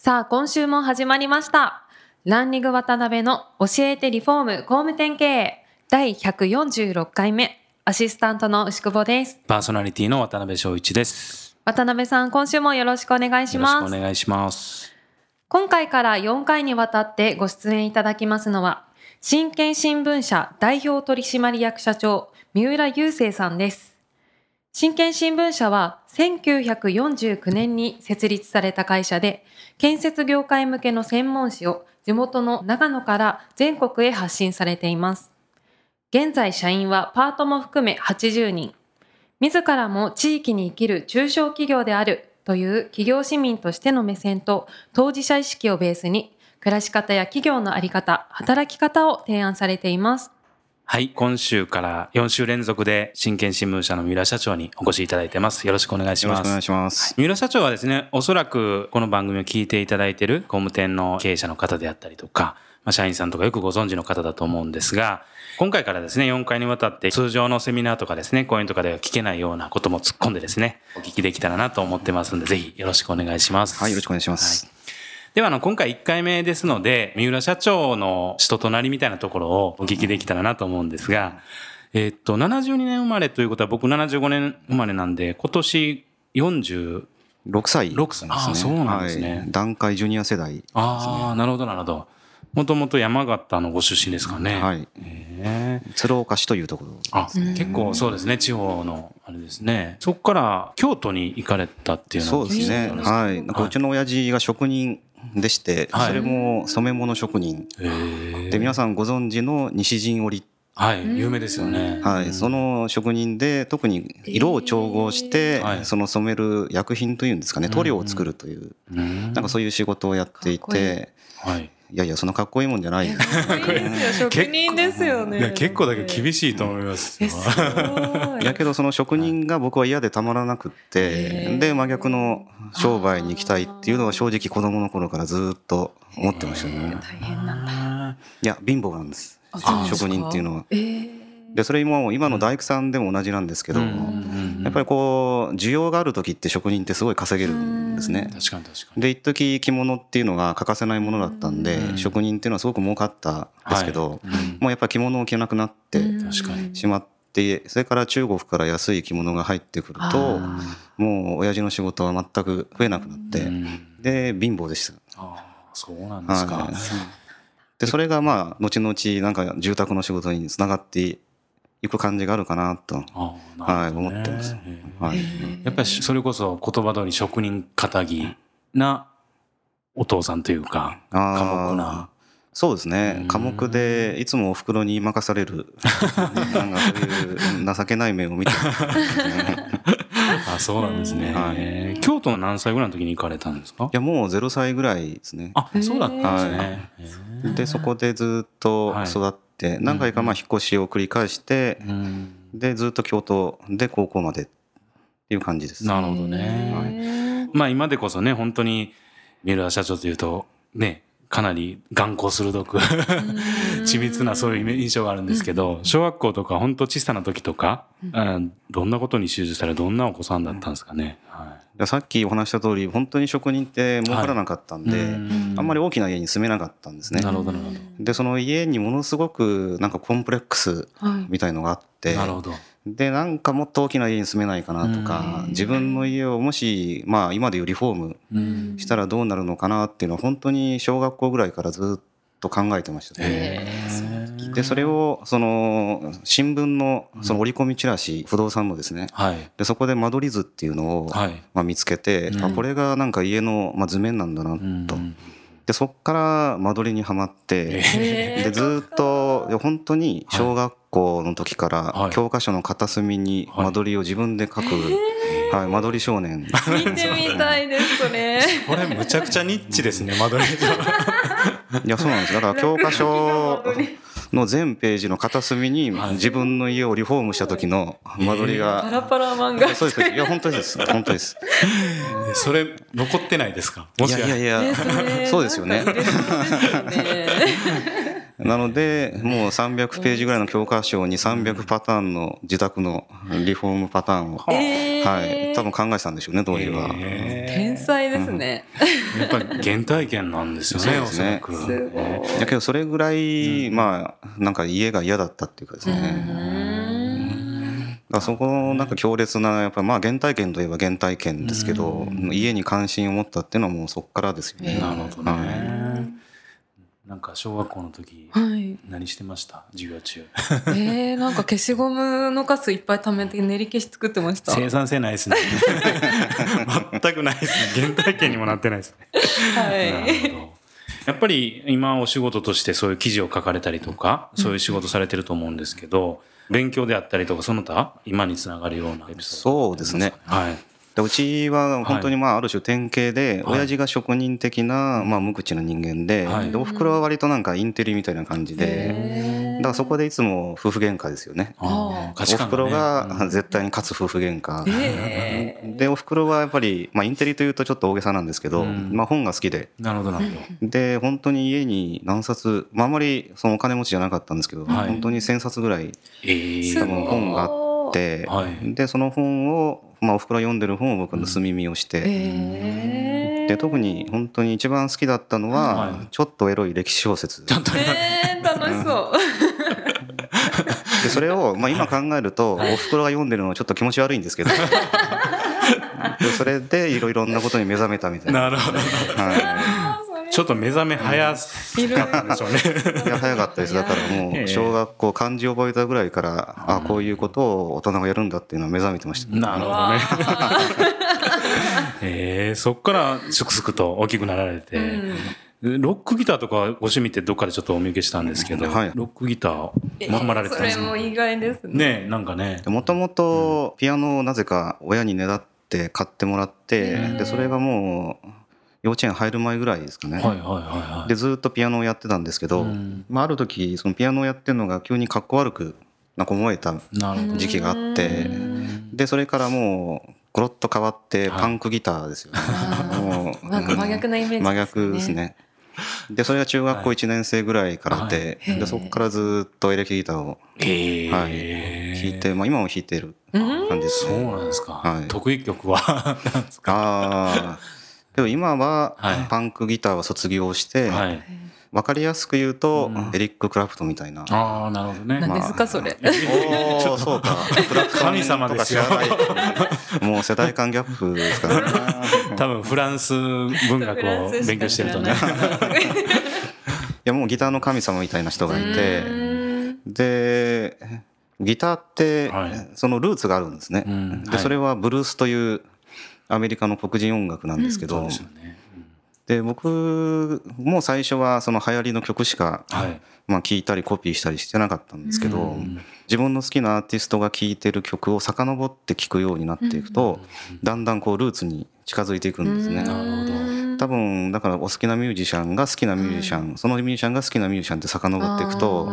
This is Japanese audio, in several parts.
さあ今週も始まりましたランニング渡辺の教えてリフォーム工務店経営第146回目アシスタントの牛久保ですパーソナリティの渡辺翔一です。渡辺さん今週もよろしくお願いしよろしますくお願いします。今回から4回にわたってご出演いただきますのは、新県新聞社代表取締役社長、三浦雄生さんです。新県新聞社は1949年に設立された会社で、建設業界向けの専門誌を地元の長野から全国へ発信されています。現在社員はパートも含め80人。自らも地域に生きる中小企業であるという企業市民としての目線と当事者意識をベースに暮らし方や企業のあり方、働き方を提案されています。はい、今週から4週連続で新県新聞社の三浦社長にお越しいただいてます。よろしくお願いします。よろしくお願いします。三浦社長はですね、おそらくこの番組を聞いていただいている工務店の経営者の方であったりとか、まあ、社員さんとかよくご存知の方だと思うんですが、今回からですね、4回にわたって通常のセミナーとかですね、講演とかでは聞けないようなことも突っ込んでですね、お聞きできたらなと思ってますので、ぜひよろしくお願いします。はい、よろしくお願いします。ではあの今回1回目ですので三浦社長の人となりみたいなところをお聞きできたらなと思うんですが、えっと72年生まれということは僕75年生まれなんで今年46 6歳ですね。そうなんですねはい段階ジュニア世代。ああなるほどなるほどもともと山形のご出身ですかねはい。へえ鶴岡市というところ。あ結構そうですね地方のあれですねそこから京都に行かれたっていうのはそうですね。はい。なんかうちの親父が職人でして、はい。それも染め物職人。で、皆さんご存知の西陣織。はい有名ですよね。はい。その職人で、特に色を調合してはい、その染める薬品というんですかね、塗料を作るという、うん。なんかそういう仕事をやっていて、はいいやいや、そんなかっこいいもんじゃない。職人ですよね。いや結構だけ厳しいと思いますやけどその職人が僕は嫌でたまらなくってで真逆の商売に行きたいっていうのは正直子供の頃からずっと思ってましたね。大変なんだ。いや貧乏なんです。職人っていうのは。えーでそれも今の大工さんでも同じなんですけどうんやっぱりこう需要がある時って職人ってすごい稼げるんですね。確かに確かに。で一時着物っていうのが欠かせないものだったんでうん。職人っていうのはすごく儲かったんですけどもうやっぱり着物を着なくなってしまってそれから中国から安い着物が入ってくるあとー。もう親父の仕事は全く増えなくなって、うん。で貧乏でした。ああそうなんですか。はい。でそれがまあ後々なんか住宅の仕事につながっていく感じがあるかなと、はい思ってます。はい、やっぱりそれこそ言葉通り職人仇なお父さんというか寡黙な。そうですね。うん。寡黙でいつもお袋に任される。なんかそういう情けない面を見て。あそうなんですね。京都の何歳ぐらいの時に行かれたんですか？い。やもう0歳ぐらいですね。あそうだったんですね。でそこでずっと育って何回かまあ引っ越しを繰り返してうん。でずっと京都で高校までっていう感じです。なるほどね。まあ今でこそね本当に三浦社長というとねかなり眼光鋭く緻密なそういう印象があるんですけど小学校とか本当小さな時とか、うん、どんなことに集中したらどんなお子さんだったんですかね。はでさっきお話した通り本当に職人って儲からなかったんい、で、うん。あんまり大きな家に住めなかったんですね。なるほどなるほでその家にものすごくなんかコンプレックスはい。みたいのがあってど。なるほど。でなんかもっと大きな家に住めないかなとかうん。自分の家をもしまあ今でいうリフォームうん。したらどうなるのかなっていうのは本当に小学校ぐらいからずっと考えてましたね。でそれをその新聞のその折り込みチラシ不動産のですね。はい。でそこで間取り図っていうのをはい。まあ見つけてうん。あこれがなんか家のまあ図面なんだなうん。とでそっから間取りにはまってでずっと本当に小学校の時かはいら教科書の片隅に間取りを自分で書くはい、間取り少年。見てみたいですそれこれむちゃくちゃニッチですね間取りいや、そうなんです。だから教科書の全ページの片隅に自分の家をリフォームした時の間取りが。パラパラ漫画そうです。いや、本当です。本当です。それ残ってないですか？もいしやいやいや、そうですよね。なんか売れそうですよねなので、もう300ページぐらいの教科書に300パターンの自宅のリフォームパターンを、えー。はい、多分考えてたんでしょうね、当時は。へ天才ですね、ーやっぱり原体験なんですよねそうですね。だけど、それぐらい、まあ、なんか家が嫌だったっていうかですうね。ん。だそこのなんか強烈な、やっぱまあ原体験といえば原体験ですけど、家に関心を持ったっていうのはもうそこからですよね。なるほどはねなんか小学校の時はい。何してました？授業中。えー、なんか消しゴムのカスいっぱい貯めて練り消し作ってました。生産性ないですね。全くないですね。原体験にもなってないですね。はなるほど。やっぱり今お仕事としてそういう記事を書かれたりとかそういう仕事されてると思うんですけど、勉強であったりとかその他今につながるようなエピソードそうですね。はいでうちは本当にまあある種典型で、はい。親父が職人的なまあ無口な人間で,、はい。でおふくろは割となんかインテリみたいな感じで、だからそこでいつも夫婦喧嘩ですよね。おふくろが絶対に勝つ夫婦喧嘩。えでおふくろはやっぱり、まあ、インテリというとちょっと大げさなんですけど、うん。まあ、本が好きで。なるほどなるほど。で本当に家に何冊、まあ、あんまりそのお金持ちじゃなかったんですけど、はい。本当に1,000冊ぐらいえー。多分本があって、はい。でその本を、まあ、おふくろが読んでる本を僕盗み見をして、えー、で特に本当に一番好きだったのは、はい。ちょっとエロい歴史小説。ちょっとえー、楽しそう。でそれを、まあ、今考えると、おふくろが読んでるのはちょっと気持ち悪いんですけど。でそれでいろいろなことに目覚めたみたいな。なるほど。はちょっと目覚め早いろいろかったでしょうね。い、いや早かったです。だからもええう小学校漢字覚えたぐらいから、あこういうことを大人がやるんだっていうのは目覚めてました、なるほどね。えー、そっからすくすくと大きくなられて、ロックギターとかご趣味ってどっかでちょっとお見受けしたんですけど、はい。ロックギターままられてたんですか？それも意外ですね。ねえなんかね。もともとピアノをなぜか親にねだって買ってもらってでそれがもう幼稚園入る前ぐらいですかね、でずっとピアノをやってたんですけど、うん。まあ、ある時そのピアノをやってるのが急にかっこ悪くなんか思えた時期があってでそれからもうゴロッと変わってはい。パンクギターですよね、あー。もうなん。か真逆なイメージですね。真逆ですね。でそれが中学校1年生ぐらいからで,、はい。でそこからずっとエレキギターをはい。弾いて、まあ、今も弾いてるうん。感じですそうねなんですか、はい。得意曲は？なんですか？ああでも今ははい。パンクギターは卒業して、はい。分かりやすく言うと、うん。エリック・クラプトンみたいな。ああなるほどね。何ですかそれ。おおそうか。クラプトン神様ですよとか知らない。もう世代間ギャップですからね。多分フランス文学を勉強してるとね。いやもうギターの神様みたいな人がいてでギターってはい。そのルーツがあるんですね、うん。はい。でそれはブルースというアメリカの黒人音楽なんですけど、そうですよね、で僕も最初はその流行りの曲しか、はい。まあ、聞いたりコピーしたりしてなかったんですけど、うん。自分の好きなアーティストが聴いてる曲を遡って聴くようになっていくと、だんだんこうルーツに近づいていくんですね。なるほど。多分だからお好きなミュージシャンが好きなミュージシャン、そのミュージシャンが好きなミュージシャンって遡っていくと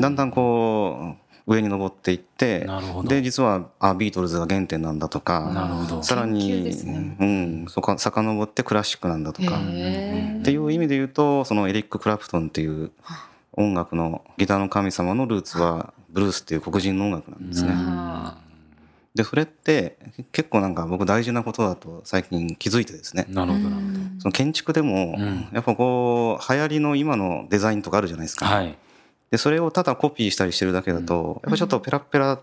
だんだんこう上に登っていってで実はあビートルズが原点なんだとかさらに、ね。うん、そこ遡ってクラシックなんだとか。へっていう意味で言うとそのエリック・クラプトンっていう音楽のギターの神様のルーツはブルースっていう黒人の音楽なんですね。あでそれって結構なんか僕大事なことだと最近気づいてですね。なるほど。その建築でもうん。やっぱこう流行りの今のデザインとかあるじゃないですか。はいでそれをただコピーしたりしてるだけだとやっぱちょっとペラッペラ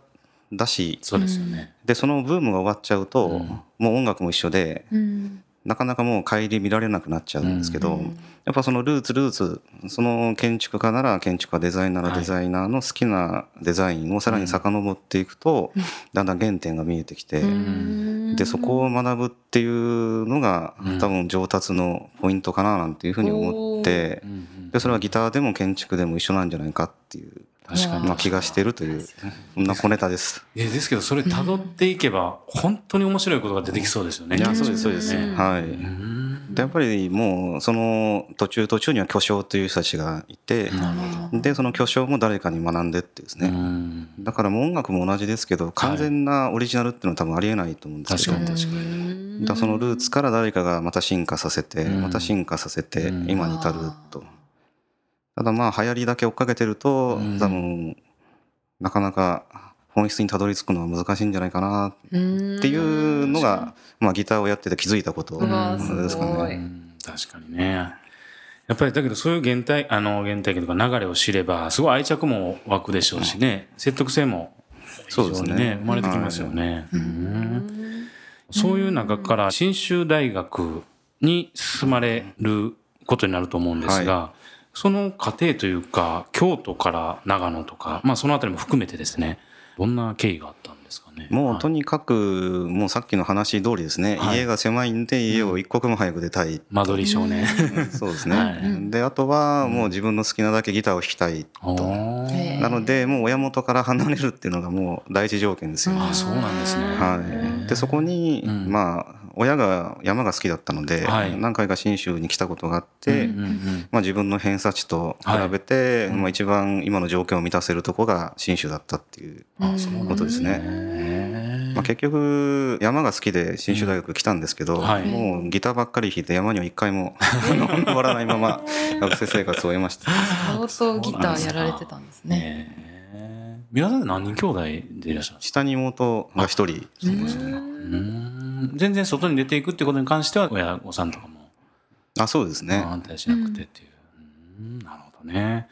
だし。そうですよね、でそのブームが終わっちゃうとうん。もう音楽も一緒でうん。なかなかもう顧みられなくなっちゃうんですけど、うん。やっぱそのルーツルーツその建築家なら建築家デザイナーならデザイナーの好きなデザインをさらに遡っていくと、だんだん原点が見えてきて、うんでそこを学ぶっていうのがうん。多分上達のポイントかななんていうふうに思てうんうん。でそれはギターでも建築でも一緒なんじゃないかっていう、確かに。まあ、気がしてるという。そんな小ネタです。いやですけどそれ辿っていけば本当に面白いことが出てきそうですよね。いやそうですそうです、うんはい。うんでやっぱりもうその途中途中には巨匠という人たちがいて、でその巨匠も誰かに学んでってですね、ん。だからもう音楽も同じですけど完全なオリジナルっていうのは多分ありえないと思うんですけど。確かに。確かに。だそのルーツから誰かがまた進化させて、うん。また進化させてうん。今に至ると。ただまあ流行りだけ追っかけてると、うん。多分なかなか本質にたどり着くのは難しいんじゃないかなっていうのが、まあ、ギターをやってて気づいたこと。ですかね。うん確かにね。やっぱりだけどそういう原体あの原体験とか流れを知ればすごい愛着も湧くでしょうしね。説得性も非常にそうですね。ね生まれてきますよね。うん。そういう中から信州大学に進まれることになると思うんですが、その過程というか京都から長野とか、まあ、そのあたりも含めてですねどんな経緯があったんですかね？もうとににかくもうさっきの話通りですね、はい。家が狭いんで家を一刻も早く出たい、間取り少年。そうですね、はい。であとはもう自分の好きなだけギターを弾きたいおー。へーなのでもう親元から離れるっていうのがもう第一条件ですよ、うんあそうなんですね。はい、でそこに、うん。まあ親が山が好きだったので、はい。何回か信州に来たことがあって、うんうんうん。まあ、自分の偏差値と比べて、まあ、一番今の条件を満たせるとこが信州だったっていう、あそうなんことですね。まあ、結局山が好きで信州大学来たんですけど、はい。もうギターばっかり弾いて山には一回も 登らないまま学生生活を終えました。相当ギターやられてたんですね。皆さん何人兄弟でいらっしゃる下に妹が一人うんうーん全然外に出ていくってことに関しては親御さんとかもあそうですね。反対しなくてっていう。うーんなるほどね。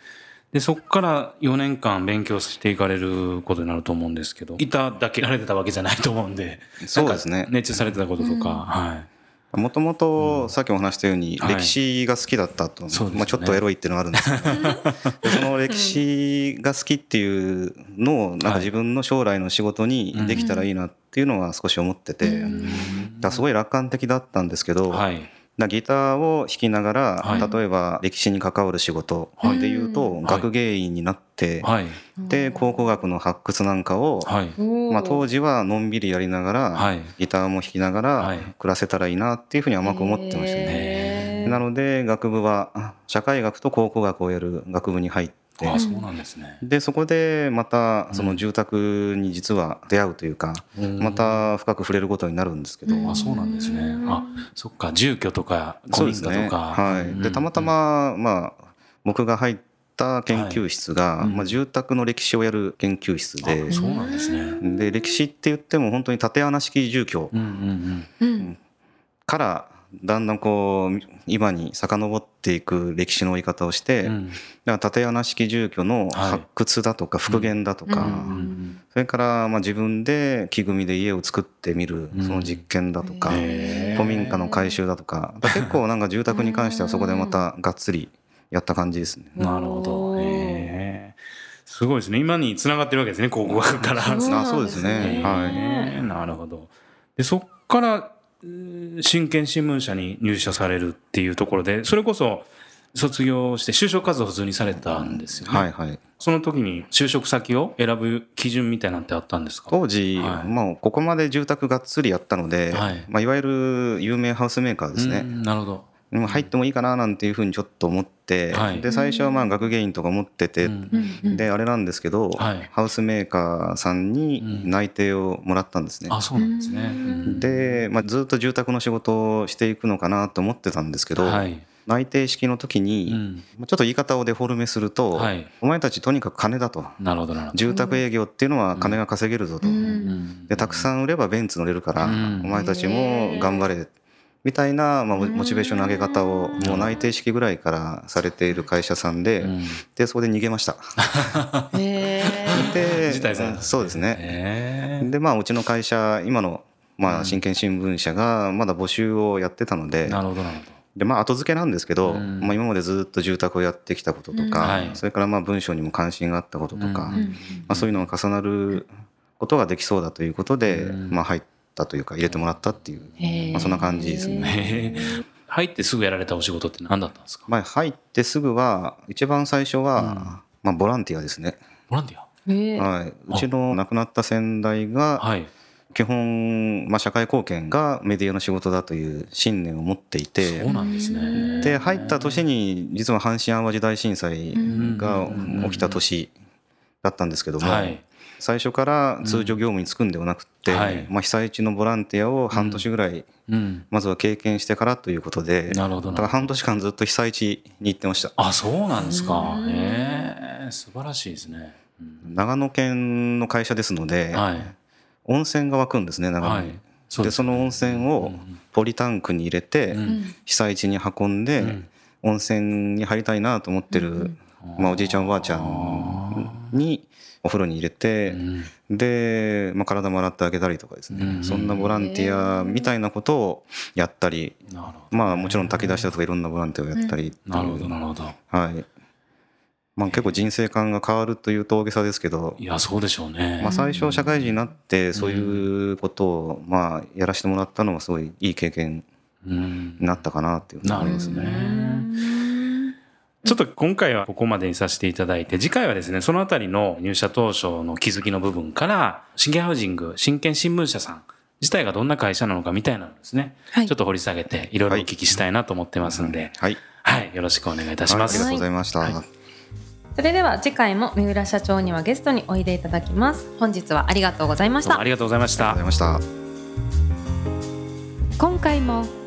でそこから4年間勉強していかれることになると思うんですけどいただけられてたわけじゃないと思うんでそうですね。熱中されてたこととか、はい。もともとさっきお話したようにはい。歴史が好きだったと、そうですね。まあ、ちょっとエロいっていうのがあるんですけど。でその歴史が好きっていうのをなんか自分の将来の仕事にできたらいいなっていうのは少し思ってて、うん。だすごい楽観的だったんですけど、はい。だギターを弾きながら、はい。例えば歴史に関わる仕事はい。でいうと、い学芸員になって、はい。で考古学の発掘なんかを、はい。まあ、当時時はのんびりやりながら、はい。ギターも弾きながはいら暮らせたらい。いなっていうふうに甘く思ってましたね。なので学部は社会学と考古学をやる学部に入ってあそうなんですね。でそこでまたその住宅に実は出会うというか、また深く触れることになるんですけど、うんあそうなんですね。あそっか住居とか古民そうですね。家とか。はい、でたまたま、まあ、僕が入った研究室が、はいうん。まあ、住宅の歴史をやる研究室で。あ、そうなんですね。で歴史って言っても本当に縦穴式住居うんうん。うん。からだんだんこう今に遡っていく歴史の追い方をして、うん。うんだから縦穴式住居の発掘だとか復元だとか、うんうんそれからまあ自分で木組みで家を作ってみるうんその実験だとか、へー古民家の改修だとか結構なんか住宅に関してはそこでまたがっつりやった感じですね。なるほど。おーへーすごいですね。今に繋がってるわけですね。考古学から。そうですねへはいーなるほど。でそっからうー新聞社に入社されるっていうところでそれこそ卒業して就職活動を普通にされたんですよね。はいはい。その時に就職先を選ぶ基準みたいなんてあったんですか？当時、はい。まあ、ここまで住宅がっつりやったので、はい。いまあ、いわゆる有名ハウスメーカーですうね、んなるほど。うん入ってもいいかななんていうふうにちょっと思って、はい。で最初はまあ学芸員とか持ってて、うん。うんであれなんですけど、はい。ハウスメーカーさんに内定をもらったんですね。あそうなんですね。うん。で、まあ、ずっと住宅の仕事をしていくのかなと思ってたんですけど、はい。内定式の時うに、ちょっと言い方をデフォルメすると、はい。お前たちとにかく金だと。なるほどなるほど。住宅営業っていうのは金が稼げるぞと、うん。うん。でたくさん売ればベンツ乗れるから、うん。お前たちも頑張れみたいな、まあ、モモチベーションの上げ方をもう内定式ぐらいからされている会社さんで、うん。でそこで逃げました。で辞退されたそうですね。へー。でまあうちの会社今のまあ新建新聞社がまだ募集をやってたので、なるほどなるほでまあ後付けなんですけど、うん。まあ、今までずっと住宅をやってきたこととか、それからまあ文章にも関心があったこととか、うん。まあ、そういうのが重なることができそうだということで、うん。まあ、入ったというか入れてもらったっていう、まあ、そんな感じですど。ね。入ってすぐやられたお仕事って何だったんですか？まあ、入ってすぐは一番最初は、まあ、ボランティアですね、ボランティア？ええはい、うちの亡くなった先代がはい。基本、まあ、社会貢献がメディアの仕事だという信念を持っていてそうなんですね。で入った年に実は阪神・淡路大震災が起きた年だったんですけども、はい。最初から通常業務に就くんではなくて、うんはい。まあ、被災地のボランティアを半年ぐらいうん。まずは経験してからということで、なるほどだから半年間ずっと被災地に行ってました。あ、そうなんですか。ええ素晴らしいですね。うん。長野県の会社ですので、はい。温泉が湧くんですね長野に、はい。そうでその温泉をポリタンクに入れて、うん。被災地に運んで、ん。温泉に入りたいなと思ってる、まあ、おじいちゃんおばあちゃんにお風呂に入れて、うんで、まあ、体も洗ってあげたりとかですね、うんそんなボランティアみたいなことをやったり。まあもちろん炊き出したとかいろんなボランティアをやったりうなるほど、なるほど。はいまあ、結構人生観が変わるというと大げさですけど、いや、そうでしょうね。まあ、最初社会人になってそういうことをまあやらせてもらったのはすごいいい経験うんになったかなっていうふうに思いますね。ね。ちょっと今回はここまでにさせていただいて、次回はですね、そのあたりの入社当初の気づきの部分から、真剣ハウジング、真剣新聞社さん自体がどんな会社なのかみたいなのですね、はいちょっと掘り下げていろいろお聞きしたいなと思ってますんで、はい、はい、よろしくお願いいたしはい、あります。がとうございました。はいそれでは次回も三浦社長にはゲストにおいでいただきます本日はありがとうございましたどうもありがとうございましたありがとうご。ざいました。今回も